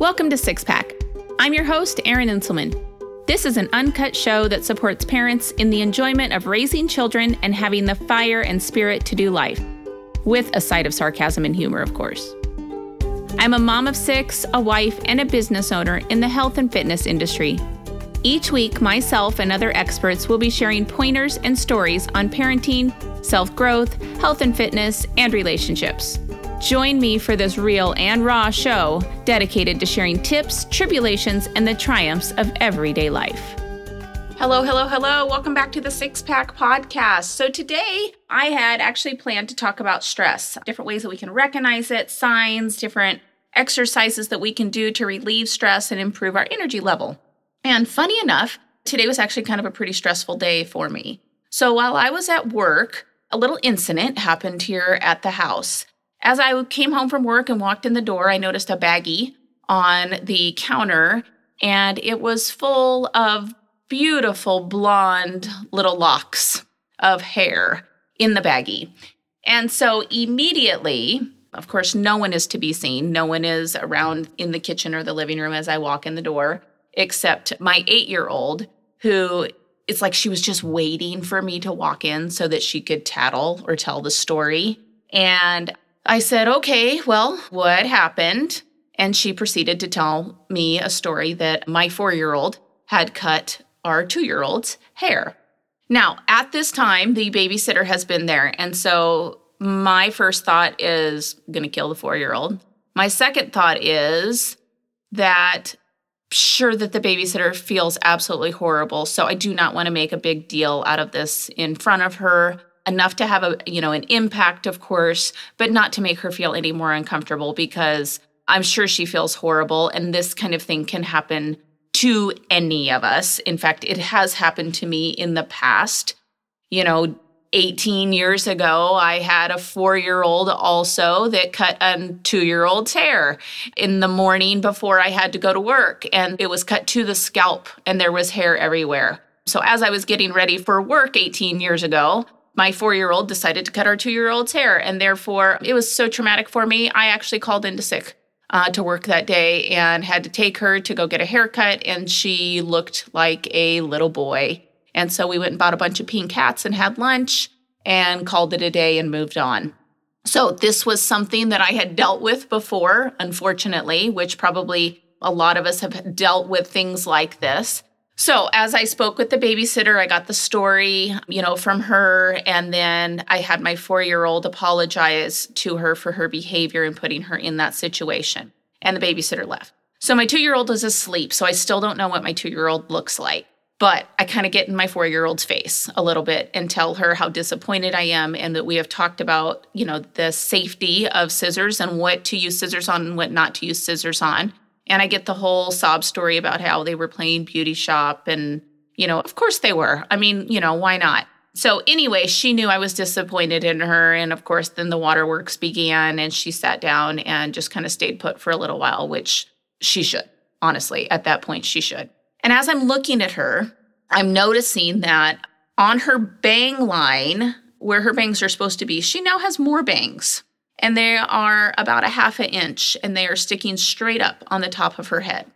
Welcome to Six Pack. I'm your host, Erin Inselman. This is an uncut show that supports parents in the enjoyment of raising children and having the fire and spirit to do life, with a side of sarcasm and humor, of course. I'm a mom of six, a wife, and a business owner in the health and fitness industry. Each week, myself and other experts will be sharing pointers and stories on parenting, self growth, health and fitness, and relationships. Join me for this real and raw show dedicated to sharing tips, tribulations, and the triumphs of everyday life. Hello, hello, hello. Welcome back to the Six Pack Podcast. So, today I had actually planned to talk about stress, different ways that we can recognize it, signs, different exercises that we can do to relieve stress and improve our energy level. And funny enough, today was actually kind of a pretty stressful day for me. So, while I was at work, a little incident happened here at the house. As I came home from work and walked in the door, I noticed a baggie on the counter, and it was full of beautiful blonde little locks of hair in the baggie. And so immediately, of course, no one is to be seen. No one is around in the kitchen or the living room as I walk in the door, except my eight year old, who it's like she was just waiting for me to walk in so that she could tattle or tell the story. And I said, okay, well, what happened? And she proceeded to tell me a story that my four year old had cut our two year old's hair. Now, at this time, the babysitter has been there. And so my first thought is going to kill the four year old. My second thought is that sure that the babysitter feels absolutely horrible. So I do not want to make a big deal out of this in front of her enough to have a you know an impact of course but not to make her feel any more uncomfortable because i'm sure she feels horrible and this kind of thing can happen to any of us in fact it has happened to me in the past you know 18 years ago, I had a four year old also that cut a two year old's hair in the morning before I had to go to work. And it was cut to the scalp, and there was hair everywhere. So, as I was getting ready for work 18 years ago, my four year old decided to cut our two year old's hair. And therefore, it was so traumatic for me. I actually called into sick uh, to work that day and had to take her to go get a haircut. And she looked like a little boy. And so we went and bought a bunch of pink hats and had lunch and called it a day and moved on. So this was something that I had dealt with before, unfortunately, which probably a lot of us have dealt with things like this. So, as I spoke with the babysitter, I got the story, you know, from her. And then I had my four year old apologize to her for her behavior and putting her in that situation. And the babysitter left. So, my two year old is asleep. So, I still don't know what my two year old looks like. But I kind of get in my four year old's face a little bit and tell her how disappointed I am and that we have talked about, you know, the safety of scissors and what to use scissors on and what not to use scissors on. And I get the whole sob story about how they were playing beauty shop. And, you know, of course they were. I mean, you know, why not? So, anyway, she knew I was disappointed in her. And of course, then the waterworks began and she sat down and just kind of stayed put for a little while, which she should. Honestly, at that point, she should. And as I'm looking at her, I'm noticing that on her bang line, where her bangs are supposed to be, she now has more bangs and they are about a half an inch and they are sticking straight up on the top of her head.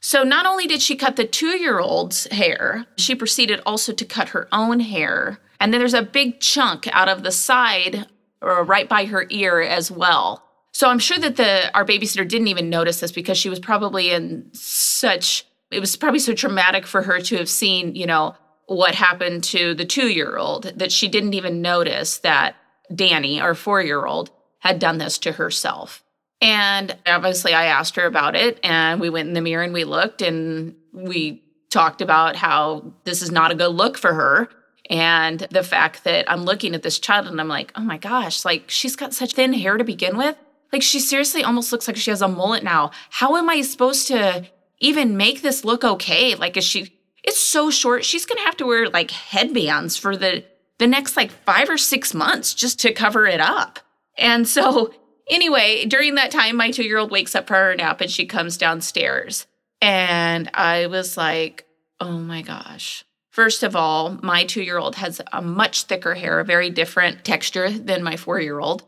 So not only did she cut the two year old's hair, she proceeded also to cut her own hair. And then there's a big chunk out of the side or right by her ear as well. So I'm sure that the our babysitter didn't even notice this because she was probably in such it was probably so traumatic for her to have seen, you know, what happened to the 2-year-old that she didn't even notice that Danny, our 4-year-old, had done this to herself. And obviously, I asked her about it, and we went in the mirror and we looked and we talked about how this is not a good look for her. And the fact that I'm looking at this child and I'm like, oh my gosh, like she's got such thin hair to begin with. Like she seriously almost looks like she has a mullet now. How am I supposed to even make this look okay? Like, is she, it's so short. She's going to have to wear like headbands for the, the next like five or six months just to cover it up. And so, anyway, during that time, my two year old wakes up for her nap and she comes downstairs. And I was like, oh my gosh. First of all, my two year old has a much thicker hair, a very different texture than my four year old.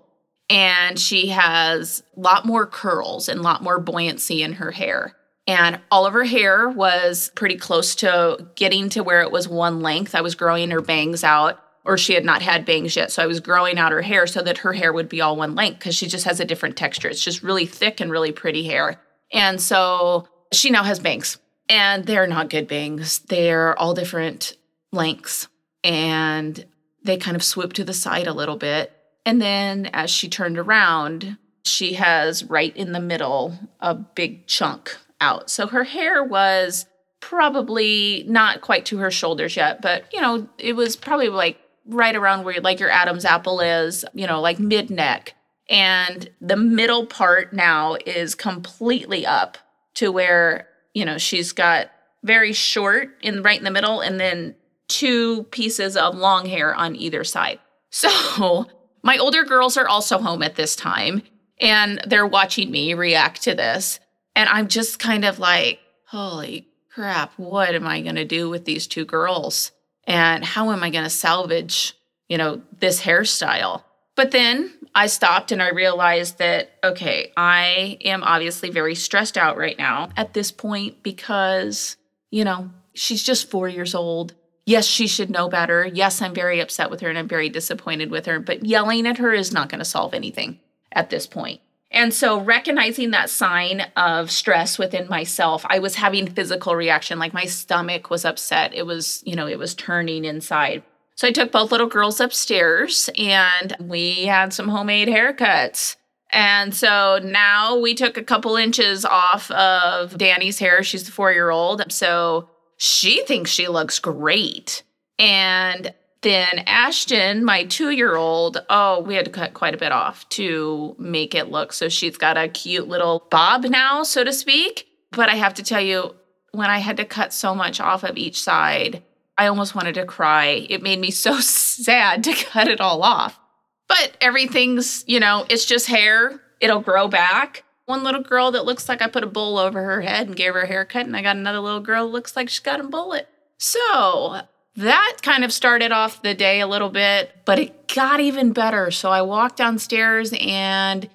and she has a lot more curls and a lot more buoyancy in her hair. And all of her hair was pretty close to getting to where it was one length. I was growing her bangs out, or she had not had bangs yet. So I was growing out her hair so that her hair would be all one length because she just has a different texture. It's just really thick and really pretty hair. And so she now has bangs, and they're not good bangs. They're all different lengths, and they kind of swoop to the side a little bit. And then as she turned around, she has right in the middle a big chunk out. So her hair was probably not quite to her shoulders yet, but you know, it was probably like right around where like your Adam's apple is, you know, like mid neck. And the middle part now is completely up to where, you know, she's got very short in right in the middle and then two pieces of long hair on either side. So my older girls are also home at this time and they're watching me react to this. And I'm just kind of like, holy crap, what am I going to do with these two girls? And how am I going to salvage, you know, this hairstyle? But then I stopped and I realized that, okay, I am obviously very stressed out right now at this point because, you know, she's just four years old. Yes, she should know better. Yes, I'm very upset with her and I'm very disappointed with her, but yelling at her is not going to solve anything at this point. And so recognizing that sign of stress within myself, I was having physical reaction like my stomach was upset. It was, you know, it was turning inside. So I took both little girls upstairs and we had some homemade haircuts. And so now we took a couple inches off of Danny's hair. She's the 4-year-old. So she thinks she looks great. And then Ashton, my two year old, oh, we had to cut quite a bit off to make it look so she's got a cute little bob now, so to speak. But I have to tell you, when I had to cut so much off of each side, I almost wanted to cry. It made me so sad to cut it all off. But everything's, you know, it's just hair, it'll grow back. One little girl that looks like I put a bowl over her head and gave her a haircut, and I got another little girl that looks like she's got a bullet. So that kind of started off the day a little bit, but it got even better. So I walked downstairs and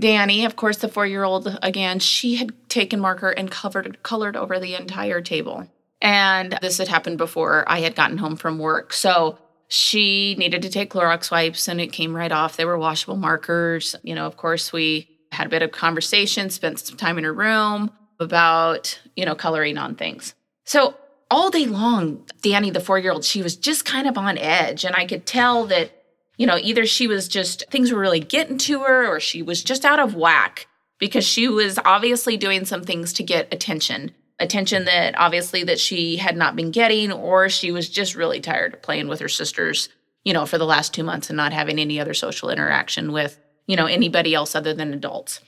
Danny, of course, the four year old again, she had taken marker and covered colored over the entire table. And this had happened before I had gotten home from work. So she needed to take Clorox wipes and it came right off. They were washable markers. You know, of course, we had a bit of conversation, spent some time in her room about, you know, coloring on things. So all day long, Danny, the four year old, she was just kind of on edge. And I could tell that, you know, either she was just, things were really getting to her or she was just out of whack because she was obviously doing some things to get attention attention that obviously that she had not been getting or she was just really tired of playing with her sisters you know for the last two months and not having any other social interaction with you know anybody else other than adults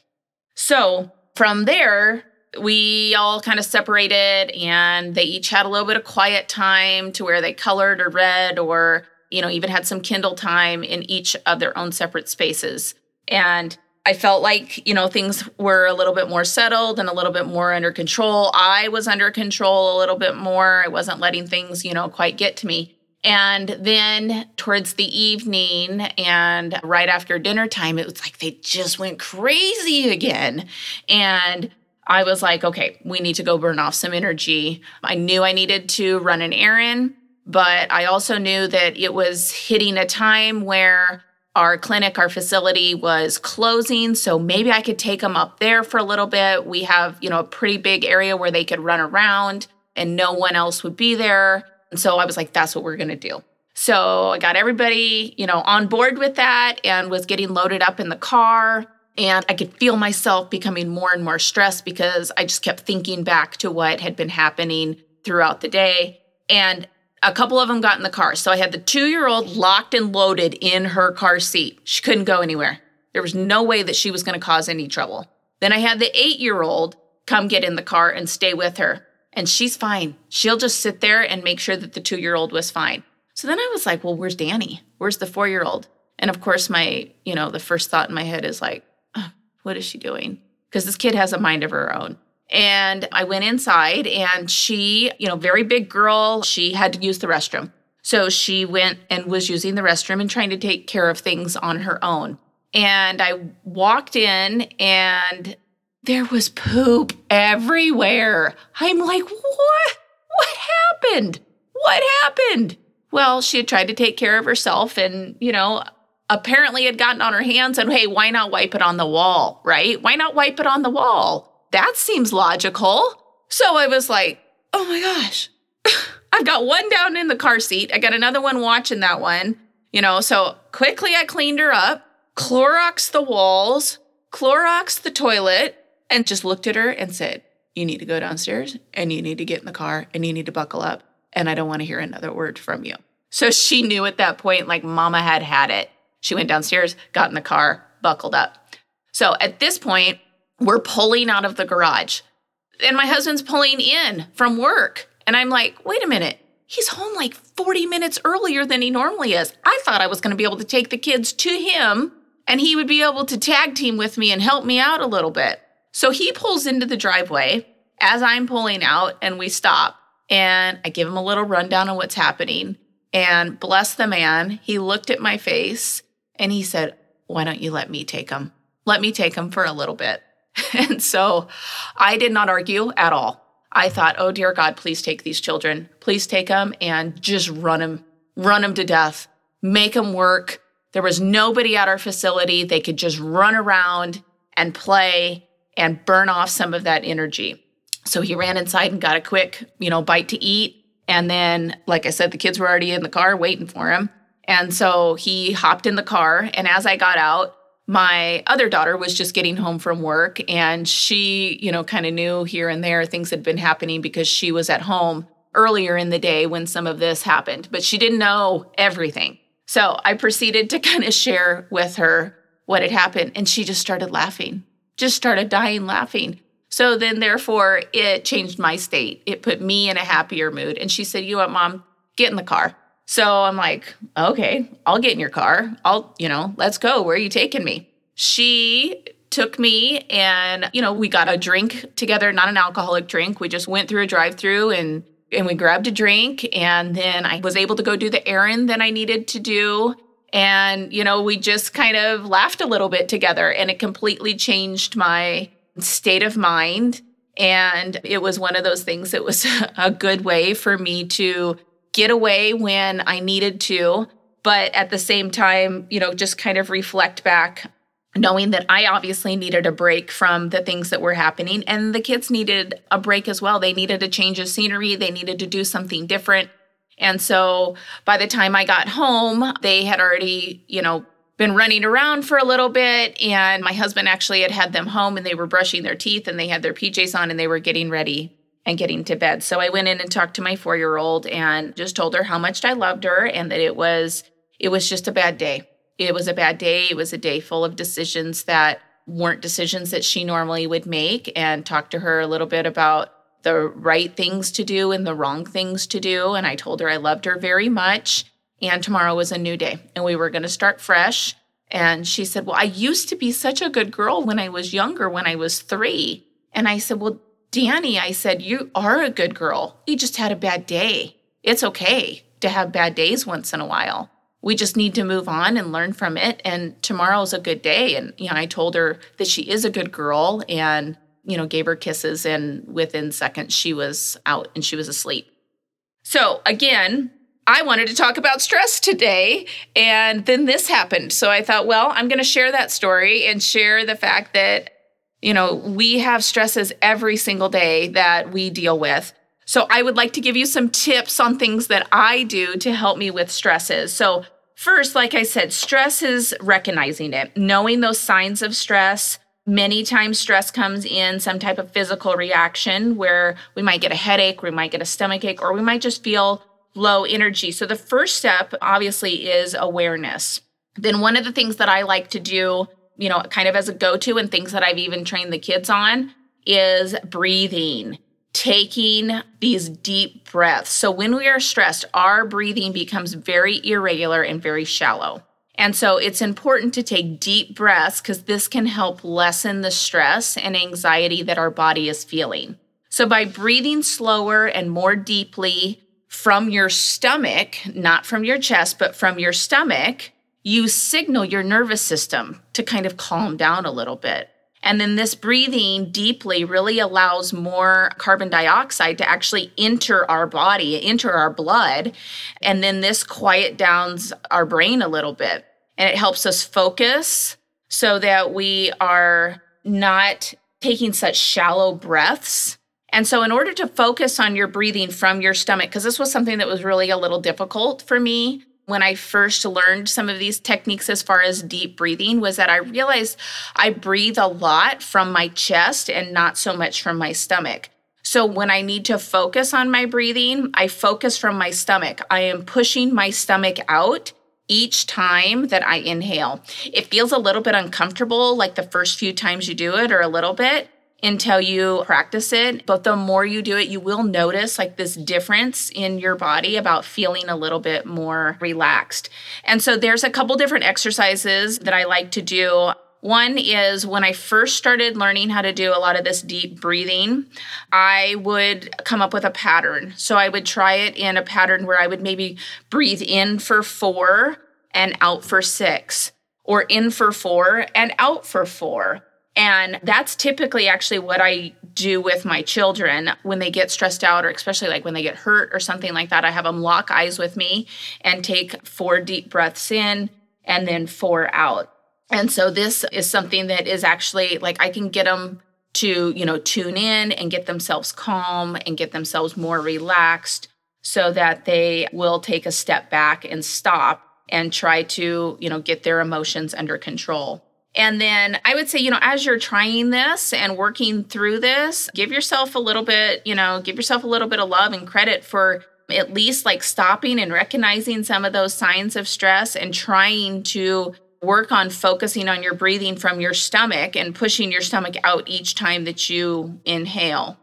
so from there we all kind of separated and they each had a little bit of quiet time to where they colored or read or you know even had some kindle time in each of their own separate spaces. And i felt like you know things were a little bit more settled and a little bit more under control. I was under control a little bit more. I wasn't letting things you know quite get to me. And then towards the evening and right after dinner time, it was like they just went crazy again. And I was like, okay, we need to go burn off some energy. I knew I needed to run an errand, but I also knew that it was hitting a time where our clinic, our facility was closing. So maybe I could take them up there for a little bit. We have, you know, a pretty big area where they could run around and no one else would be there. And so I was like, that's what we're going to do. So I got everybody, you know, on board with that and was getting loaded up in the car. And I could feel myself becoming more and more stressed because I just kept thinking back to what had been happening throughout the day. And a couple of them got in the car. So I had the two year old locked and loaded in her car seat. She couldn't go anywhere. There was no way that she was going to cause any trouble. Then I had the eight year old come get in the car and stay with her. And she's fine. She'll just sit there and make sure that the two year old was fine. So then I was like, well, where's Danny? Where's the four year old? And of course, my, you know, the first thought in my head is like, what is she doing? Because this kid has a mind of her own. And I went inside and she, you know, very big girl, she had to use the restroom. So she went and was using the restroom and trying to take care of things on her own. and I walked in and there was poop everywhere. I'm like, what? What happened? What happened? Well, she had tried to take care of herself and, you know, apparently had gotten on her hands and, hey, why not wipe it on the wall, right? Why not wipe it on the wall? That seems logical. So I was like, oh my gosh, I've got one down in the car seat. I got another one watching that one, you know. So quickly I cleaned her up, Clorox the walls, Clorox the toilet, and just looked at her and said, You need to go downstairs and you need to get in the car and you need to buckle up. And I don't want to hear another word from you. So she knew at that point, like mama had had it. She went downstairs, got in the car, buckled up. So at this point, we're pulling out of the garage. And my husband's pulling in from work. And I'm like, wait a minute. He's home like 40 minutes earlier than he normally is. I thought I was going to be able to take the kids to him and he would be able to tag team with me and help me out a little bit. So he pulls into the driveway as I'm pulling out and we stop. And I give him a little rundown on what's happening. And bless the man, he looked at my face and he said, Why don't you let me take him? Let me take him for a little bit. and so I did not argue at all. I thought, oh dear God, please take these children. Please take them and just run them, run them to death, make them work. There was nobody at our facility. They could just run around and play and burn off some of that energy. So he ran inside and got a quick, you know, bite to eat. And then, like I said, the kids were already in the car waiting for him. And so he hopped in the car. And as I got out, my other daughter was just getting home from work and she, you know, kind of knew here and there things had been happening because she was at home earlier in the day when some of this happened, but she didn't know everything. So I proceeded to kind of share with her what had happened and she just started laughing just started dying laughing. So then, therefore, it changed my state. It put me in a happier mood. And she said, You know what, mom? Get in the car. So I'm like, Okay, I'll get in your car. I'll, you know, let's go. Where are you taking me? She took me and, you know, we got a drink together, not an alcoholic drink. We just went through a drive through and and we grabbed a drink and then I was able to go do the errand that I needed to do and, you know, we just kind of laughed a little bit together and it completely changed my state of mind. And it was one of those things that was a good way for me to get away when I needed to, but at the same time, you know, just kind of reflect back, knowing that I obviously needed a break from the things that were happening. And the kids needed a break as well. They needed a change of scenery, they needed to do something different. And so by the time I got home, they had already, you know, been running around for a little bit. And my husband actually had had them home and they were brushing their teeth and they had their PJs on and they were getting ready and getting to bed. So I went in and talked to my four year old and just told her how much I loved her and that it was, it was just a bad day. It was a bad day. It was a day full of decisions that weren't decisions that she normally would make and talked to her a little bit about the right things to do and the wrong things to do. And I told her I loved her very much. And tomorrow was a new day and we were going to start fresh. And she said, Well, I used to be such a good girl when I was younger, when I was three. And I said, Well, Danny, I said, You are a good girl. You just had a bad day. It's okay to have bad days once in a while. We just need to move on and learn from it. And tomorrow's a good day. And, you know, I told her that she is a good girl and you know, gave her kisses, and within seconds, she was out and she was asleep. So, again, I wanted to talk about stress today, and then this happened. So I thought, well, I'm going to share that story and share the fact that, you know, we have stresses every single day that we deal with. So I would like to give you some tips on things that I do to help me with stresses. So, first, like I said, stress is recognizing it, knowing those signs of stress, Many times, stress comes in some type of physical reaction where we might get a headache, we might get a stomach ache, or we might just feel low energy. So, the first step, obviously, is awareness. Then, one of the things that I like to do, you know, kind of as a go to and things that I've even trained the kids on is breathing, taking these deep breaths. So, when we are stressed, our breathing becomes very irregular and very shallow. And so it's important to take deep breaths because this can help lessen the stress and anxiety that our body is feeling. So by breathing slower and more deeply from your stomach, not from your chest, but from your stomach, you signal your nervous system to kind of calm down a little bit. And then this breathing deeply really allows more carbon dioxide to actually enter our body, enter our blood. And then this quiet downs our brain a little bit. And it helps us focus so that we are not taking such shallow breaths. And so, in order to focus on your breathing from your stomach, because this was something that was really a little difficult for me when I first learned some of these techniques as far as deep breathing was that I realized I breathe a lot from my chest and not so much from my stomach. So when I need to focus on my breathing, I focus from my stomach. I am pushing my stomach out each time that I inhale. It feels a little bit uncomfortable, like the first few times you do it, or a little bit until you practice it. But the more you do it, you will notice like this difference in your body about feeling a little bit more relaxed. And so there's a couple different exercises that I like to do. One is when I first started learning how to do a lot of this deep breathing, I would come up with a pattern. So I would try it in a pattern where I would maybe breathe in for four and out for six, or in for four and out for four and that's typically actually what I do with my children when they get stressed out, or especially like when they get hurt or something like that. I have them lock eyes with me and take four deep breaths in and then four out. And so this is something that is actually like I can get them to, you know, tune in and get themselves calm and get themselves more relaxed so that they will take a step back and stop and try to, you know, get their emotions under control. And then I would say, you know, as you're trying this and working through this, give yourself a little bit, you know, give yourself a little bit of love and credit for at least like stopping and recognizing some of those signs of stress and trying to work on focusing on your breathing from your stomach and pushing your stomach out each time that you inhale.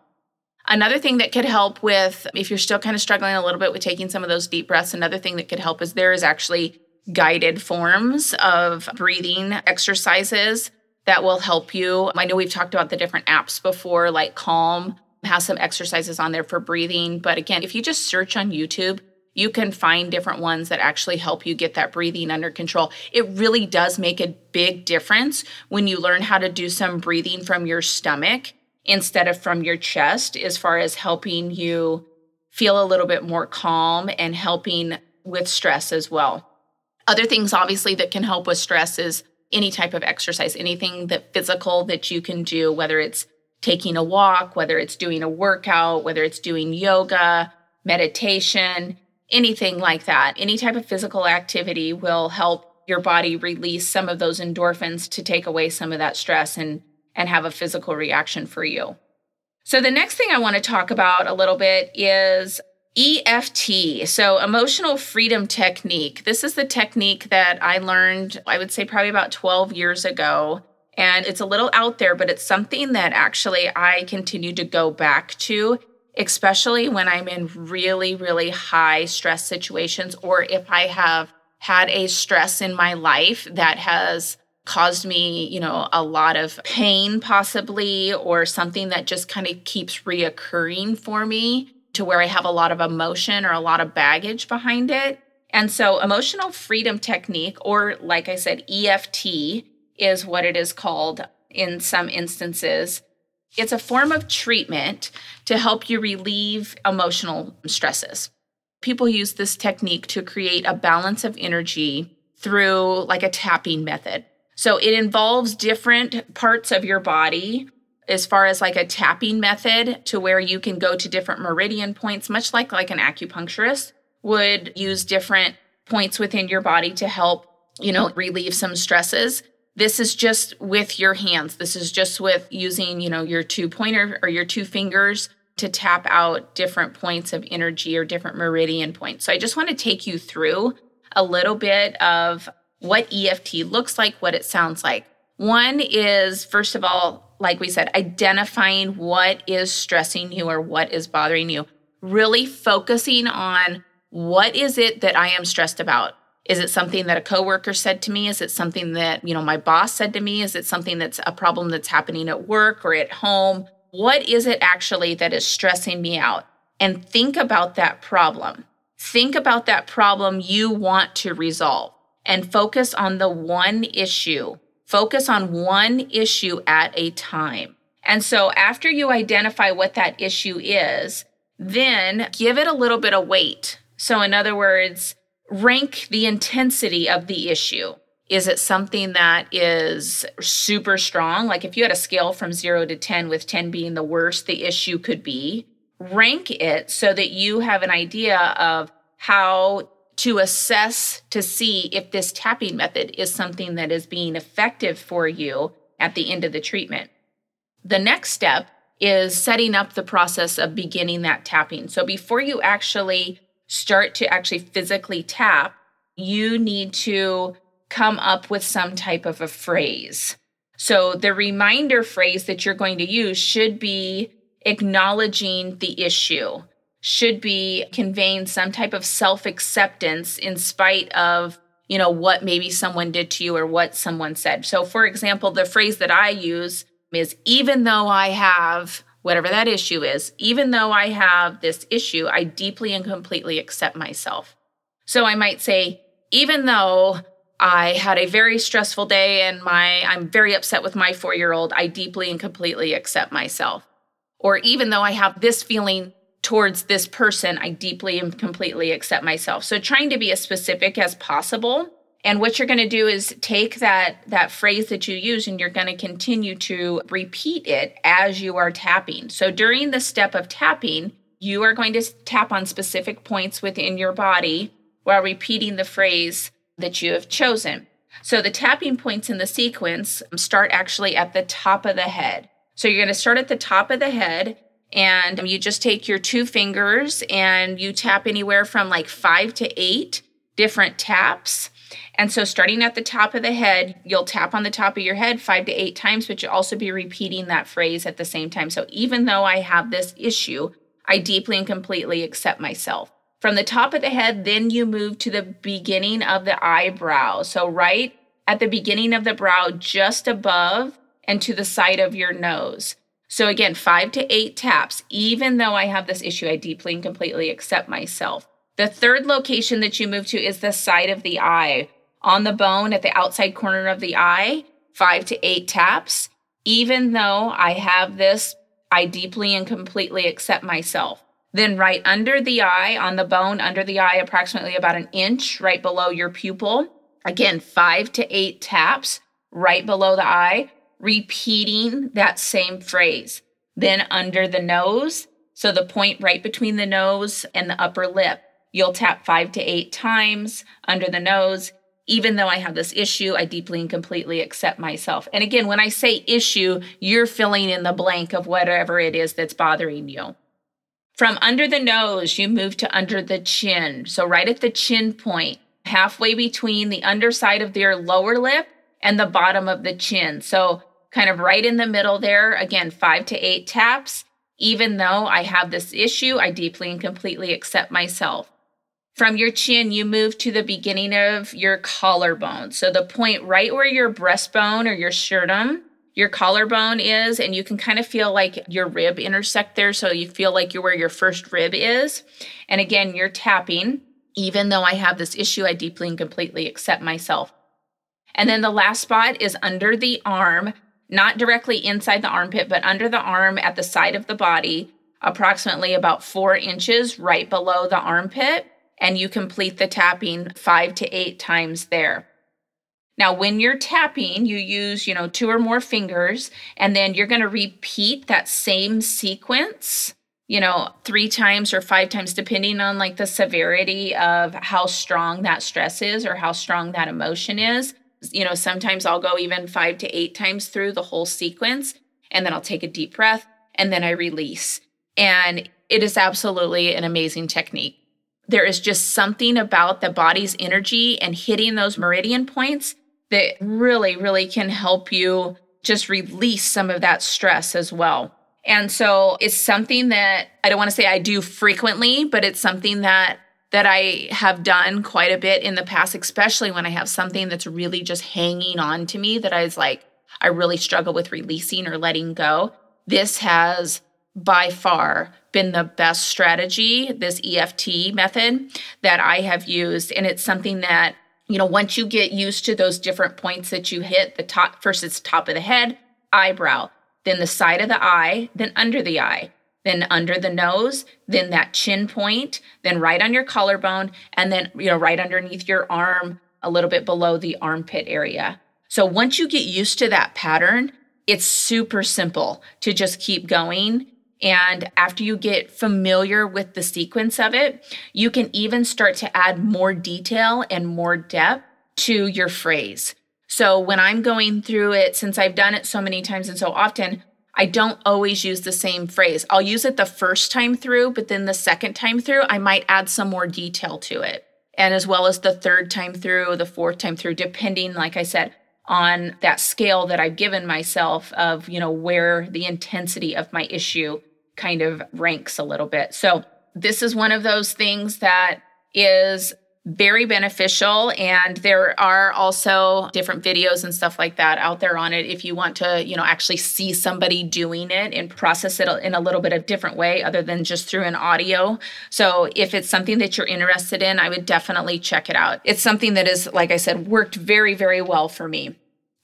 Another thing that could help with, if you're still kind of struggling a little bit with taking some of those deep breaths, another thing that could help is there is actually guided forms of breathing exercises that will help you. I know we've talked about the different apps before, like Calm has some exercises on there for breathing. But again, if you just search on YouTube, you can find different ones that actually help you get that breathing under control. It really does make a big difference when you learn how to do some breathing from your stomach instead of from your chest, as far as helping you feel a little bit more calm and helping with stress as well. Other things, obviously, that can help with stress is any type of exercise, anything that physical that you can do, whether it's taking a walk, whether it's doing a workout, whether it's doing yoga, meditation, anything like that. Any type of physical activity will help your body release some of those endorphins to take away some of that stress and and have a physical reaction for you. So the next thing I want to talk about a little bit is EFT, so emotional freedom technique. This is the technique that I learned, I would say, probably about 12 years ago. And it's a little out there, but it's something that actually I continue to go back to, especially when I'm in really, really high stress situations or if I have had a stress in my life that has caused me, you know, a lot of pain possibly, or something that just kind of keeps reoccurring for me to where I have a lot of emotion or a lot of baggage behind it. And so, emotional freedom technique, or like I said, EFT, is what it is called in some instances. It's a form of treatment to help you relieve emotional stresses. People use this technique to create a balance of energy through like a tapping method. So it involves different parts of your body as far as like a tapping method to where you can go to different meridian points much like like an acupuncturist would use different points within your body to help you know relieve some stresses. This is just with your hands. This is just with using you know your two pointer or your two fingers to tap out different points of energy or different meridian points. So i just want to take you through a little bit of what EFT looks like what it sounds like. One is first of all like we said, identifying what is stressing you or what is bothering you, really focusing on what is it that I am stressed about? Is it something that a coworker said to me? Is it something that, you know, my boss said to me? Is it something that's a problem that's happening at work or at home? What is it actually that is stressing me out? And think about that problem. Think about that problem you want to resolve. and focus on the one issue. Focus on one issue at a time. And so after you identify what that issue is, then give it a little bit of weight. So, in other words, rank the intensity of the issue. Is it something that is super strong? Like if you had a scale from zero to 10, with 10 being the worst the issue could be, rank it so that you have an idea of how to assess to see if this tapping method is something that is being effective for you at the end of the treatment. The next step is setting up the process of beginning that tapping. So before you actually start to actually physically tap, you need to come up with some type of a phrase. So the reminder phrase that you're going to use should be acknowledging the issue, should be conveying some type of self acceptance in spite of you know what maybe someone did to you or what someone said. So for example, the phrase that I use is even though I have whatever that issue is, even though I have this issue, I deeply and completely accept myself. So I might say, even though I had a very stressful day and my I'm very upset with my 4-year-old, I deeply and completely accept myself. Or even though I have this feeling towards this person, I deeply and completely accept myself. So trying to be as specific as possible and what you're going to do is take that that phrase that you use and you're going to continue to repeat it as you are tapping. So during the step of tapping, you are going to tap on specific points within your body while repeating the phrase that you have chosen. So the tapping points in the sequence start actually at the top of the head. So you're going to start at the top of the head and you just take your two fingers and you tap anywhere from like 5 to 8 different taps and so, starting at the top of the head, you'll tap on the top of your head five to eight times, but you'll also be repeating that phrase at the same time. So, even though I have this issue, I deeply and completely accept myself. From the top of the head, then you move to the beginning of the eyebrow. So, right at the beginning of the brow, just above and to the side of your nose. So, again, five to eight taps. Even though I have this issue, I deeply and completely accept myself. The third location that you move to is the side of the eye. On the bone at the outside corner of the eye, five to eight taps. Even though I have this, I deeply and completely accept myself. Then, right under the eye, on the bone under the eye, approximately about an inch right below your pupil. Again, five to eight taps right below the eye, repeating that same phrase. Then, under the nose, so the point right between the nose and the upper lip, You'll tap five to eight times under the nose. Even though I have this issue, I deeply and completely accept myself. And again, when I say issue, you're filling in the blank of whatever it is that's bothering you. From under the nose, you move to under the chin. So, right at the chin point, halfway between the underside of their lower lip and the bottom of the chin. So, kind of right in the middle there, again, five to eight taps. Even though I have this issue, I deeply and completely accept myself. From your chin, you move to the beginning of your collarbone. So the point right where your breastbone or your sternum, your collarbone is, and you can kind of feel like your rib intersect there. So you feel like you're where your first rib is. And again, you're tapping. Even though I have this issue, I deeply and completely accept myself. And then the last spot is under the arm, not directly inside the armpit, but under the arm at the side of the body, approximately about four inches right below the armpit and you complete the tapping five to eight times there. Now, when you're tapping, you use, you know, two or more fingers, and then you're going to repeat that same sequence, you know, three times or five times, depending on like the severity of how strong that stress is or how strong that emotion is. You know, sometimes I'll go even five to eight times through the whole sequence, and then I'll take a deep breath and then I release. And it is absolutely an amazing technique there is just something about the body's energy and hitting those meridian points that really, really can help you just release some of that stress as well. And so it's something that I don't want to say I do frequently, but it's something that that I have done quite a bit in the past, especially when I have something that's really just hanging on to me that I was like, I really struggle with releasing or letting go. This has by far been the best strategy, this EFT method that I have used. And it's something that you know, once you get used to those different points that you hit, the top first it's top of the head, eyebrow, then the side of the eye, then under the eye, then under the nose, then that chin point, then right on your collarbone, and then you know, right underneath your arm, a little bit below the armpit area. So once you get used to that pattern, it's super simple to just keep going and after you get familiar with the sequence of it, you can even start to add more detail and more depth to your phrase. So when I'm going through it, since I've done it so many times and so often, I don't always use the same phrase. I'll use it the first time through, but then the second time through, I might add some more detail to it. And as well as the third time through, the fourth time through, depending, like I said, on that scale that I've given myself of, you know, where the intensity of my issue kind of ranks a little bit. So, this is one of those things that is very beneficial and there are also different videos and stuff like that out there on it if you want to you know actually see somebody doing it and process it in a little bit of different way other than just through an audio. So if it's something that you're interested in i would definitely check it out. It's something that is like i said worked very very well for me.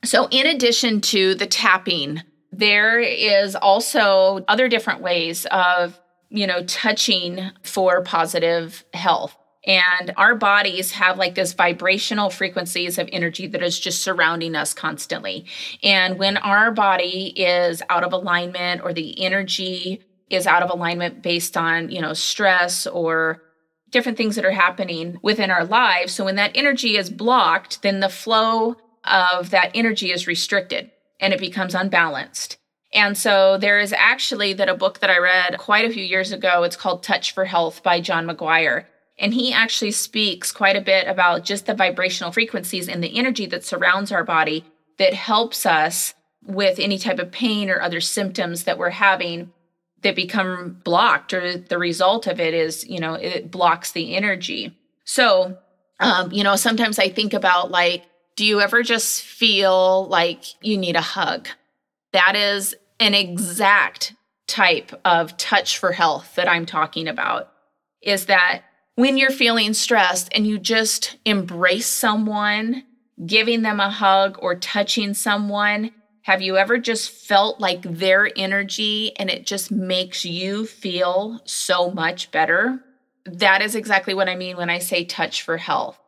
So in addition to the tapping there is also other different ways of, you know, touching for positive health. And our bodies have like this vibrational frequencies of energy that is just surrounding us constantly. And when our body is out of alignment or the energy is out of alignment based on, you know, stress or different things that are happening within our lives. So when that energy is blocked, then the flow of that energy is restricted and it becomes unbalanced. And so there is actually that a book that I read quite a few years ago. It's called Touch for Health by John McGuire. And he actually speaks quite a bit about just the vibrational frequencies and the energy that surrounds our body that helps us with any type of pain or other symptoms that we're having that become blocked or the result of it is you know it blocks the energy so um, you know sometimes i think about like do you ever just feel like you need a hug? That is an exact type of touch for health that I'm talking about. Is that when you're feeling stressed and you just embrace someone, giving them a hug or touching someone, have you ever just felt like their energy and it just makes you feel so much better? That is exactly what I mean when I say touch for health.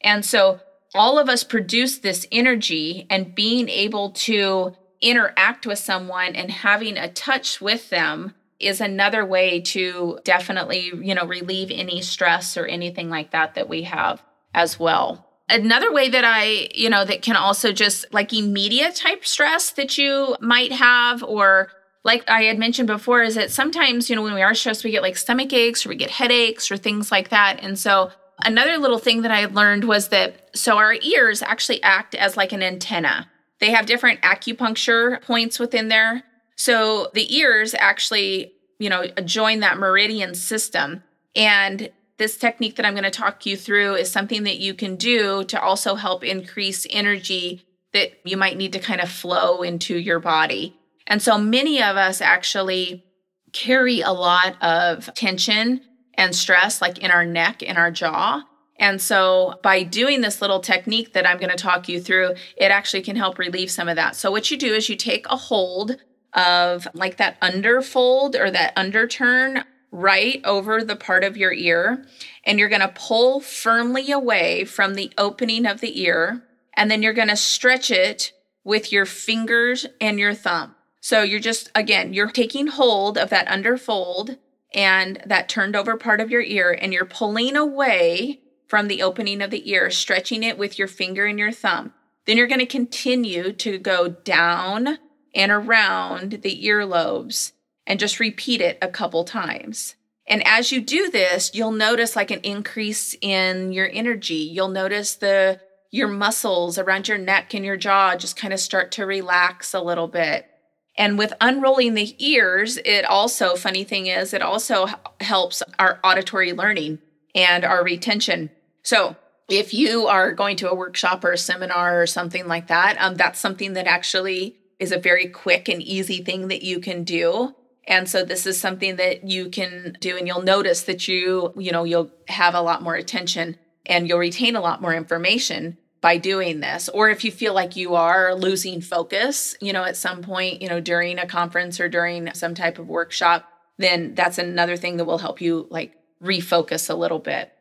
And so all of us produce this energy and being able to interact with someone and having a touch with them is another way to definitely, you know, relieve any stress or anything like that that we have as well. Another way that I, you know, that can also just like immediate type stress that you might have or like I had mentioned before is that sometimes, you know, when we are stressed we get like stomach aches or we get headaches or things like that. And so Another little thing that I learned was that so our ears actually act as like an antenna. They have different acupuncture points within there. So the ears actually, you know, join that meridian system. And this technique that I'm going to talk you through is something that you can do to also help increase energy that you might need to kind of flow into your body. And so many of us actually carry a lot of tension and stress like in our neck in our jaw. And so, by doing this little technique that I'm going to talk you through, it actually can help relieve some of that. So, what you do is you take a hold of like that underfold or that underturn right over the part of your ear, and you're going to pull firmly away from the opening of the ear, and then you're going to stretch it with your fingers and your thumb. So, you're just, again, you're taking hold of that underfold and that turned over part of your ear, and you're pulling away from the opening of the ear, stretching it with your finger and your thumb. Then you're going to continue to go down and around the earlobes and just repeat it a couple times. And as you do this, you'll notice like an increase in your energy. You'll notice the your muscles around your neck and your jaw just kind of start to relax a little bit. And with unrolling the ears, it also, funny thing is, it also helps our auditory learning and our retention. So, if you are going to a workshop or a seminar or something like that, um, that's something that actually is a very quick and easy thing that you can do. And so this is something that you can do and you'll notice that you, you know, you'll have a lot more attention and you'll retain a lot more information by doing this. Or if you feel like you are losing focus you know at some point you know during a conference or during some type of workshop then that's another thing that will help you like refocus a little bit.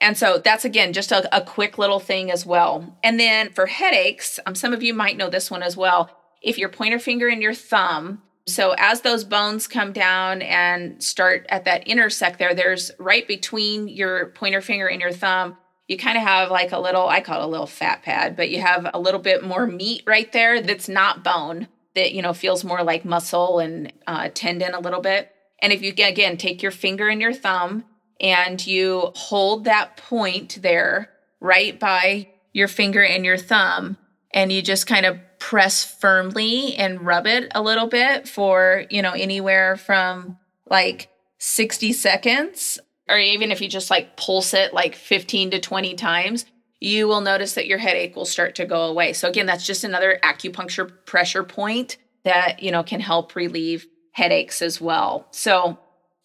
And so that's again just a, a quick little thing as well. And then for headaches um, some of you might know this one as well if your pointer finger and your thumb so as those bones come down and start at that intersect there there's right between your pointer finger and your thumb you kind of have like a little, I call it a little fat pad, but you have a little bit more meat right there that's not bone, that, you know, feels more like muscle and uh, tendon a little bit. And if you, again, take your finger and your thumb and you hold that point there right by your finger and your thumb, and you just kind of press firmly and rub it a little bit for, you know, anywhere from like 60 seconds or even if you just like pulse it like 15 to 20 times, you will notice that your headache will start to go away. So again, that's just another acupuncture pressure point that, you know, can help relieve headaches as well. So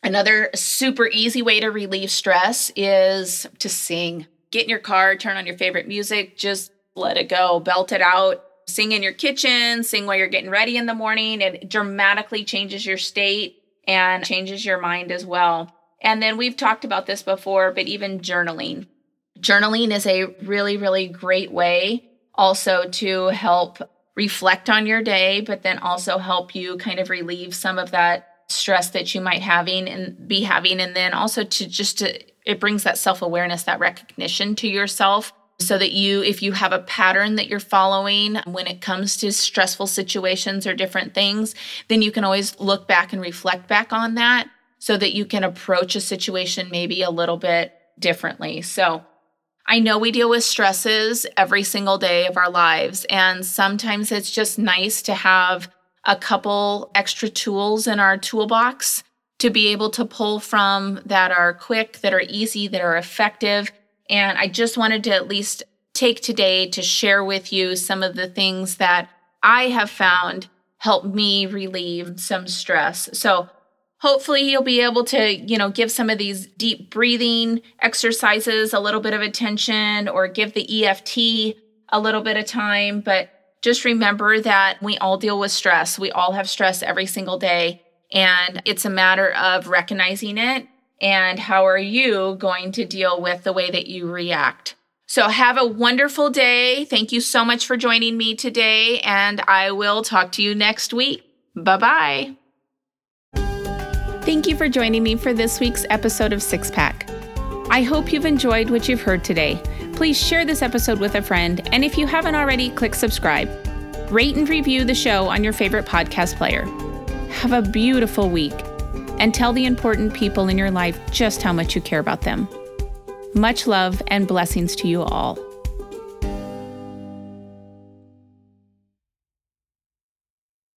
another super easy way to relieve stress is to sing. Get in your car, turn on your favorite music, just let it go, belt it out. Sing in your kitchen, sing while you're getting ready in the morning. It dramatically changes your state and changes your mind as well. And then we've talked about this before, but even journaling. Journaling is a really, really great way also to help reflect on your day, but then also help you kind of relieve some of that stress that you might having and be having and then also to just to it brings that self-awareness that recognition to yourself so that you if you have a pattern that you're following when it comes to stressful situations or different things then you can always look back and reflect back on that so that you can approach a situation maybe a little bit differently. So, I know we deal with stresses every single day of our lives, and sometimes it's just nice to have a couple extra tools in our toolbox to be able to pull from that are quick, that are easy, that are effective. And I just wanted to at least take today to share with you some of the things that I have found help me relieve some stress. So, hopefully you'll be able to you know give some of these deep breathing exercises a little bit of attention or give the EFT a little bit of time. But just remember that we all deal with stress. We all have stress every single day. And it's a matter of recognizing it and how are you going to deal with the way that you react so have a wonderful day thank you so much for joining me today and i will talk to you next week bye bye Thank you for joining me for this week's episode of Six Pack. I hope you've enjoyed what you've heard today. Please share this episode with a friend, and if you haven't already, click subscribe. Rate and review the show on your favorite podcast player. Have a beautiful week, and tell the important people in your life just how much you care about them. Much love and blessings to you all.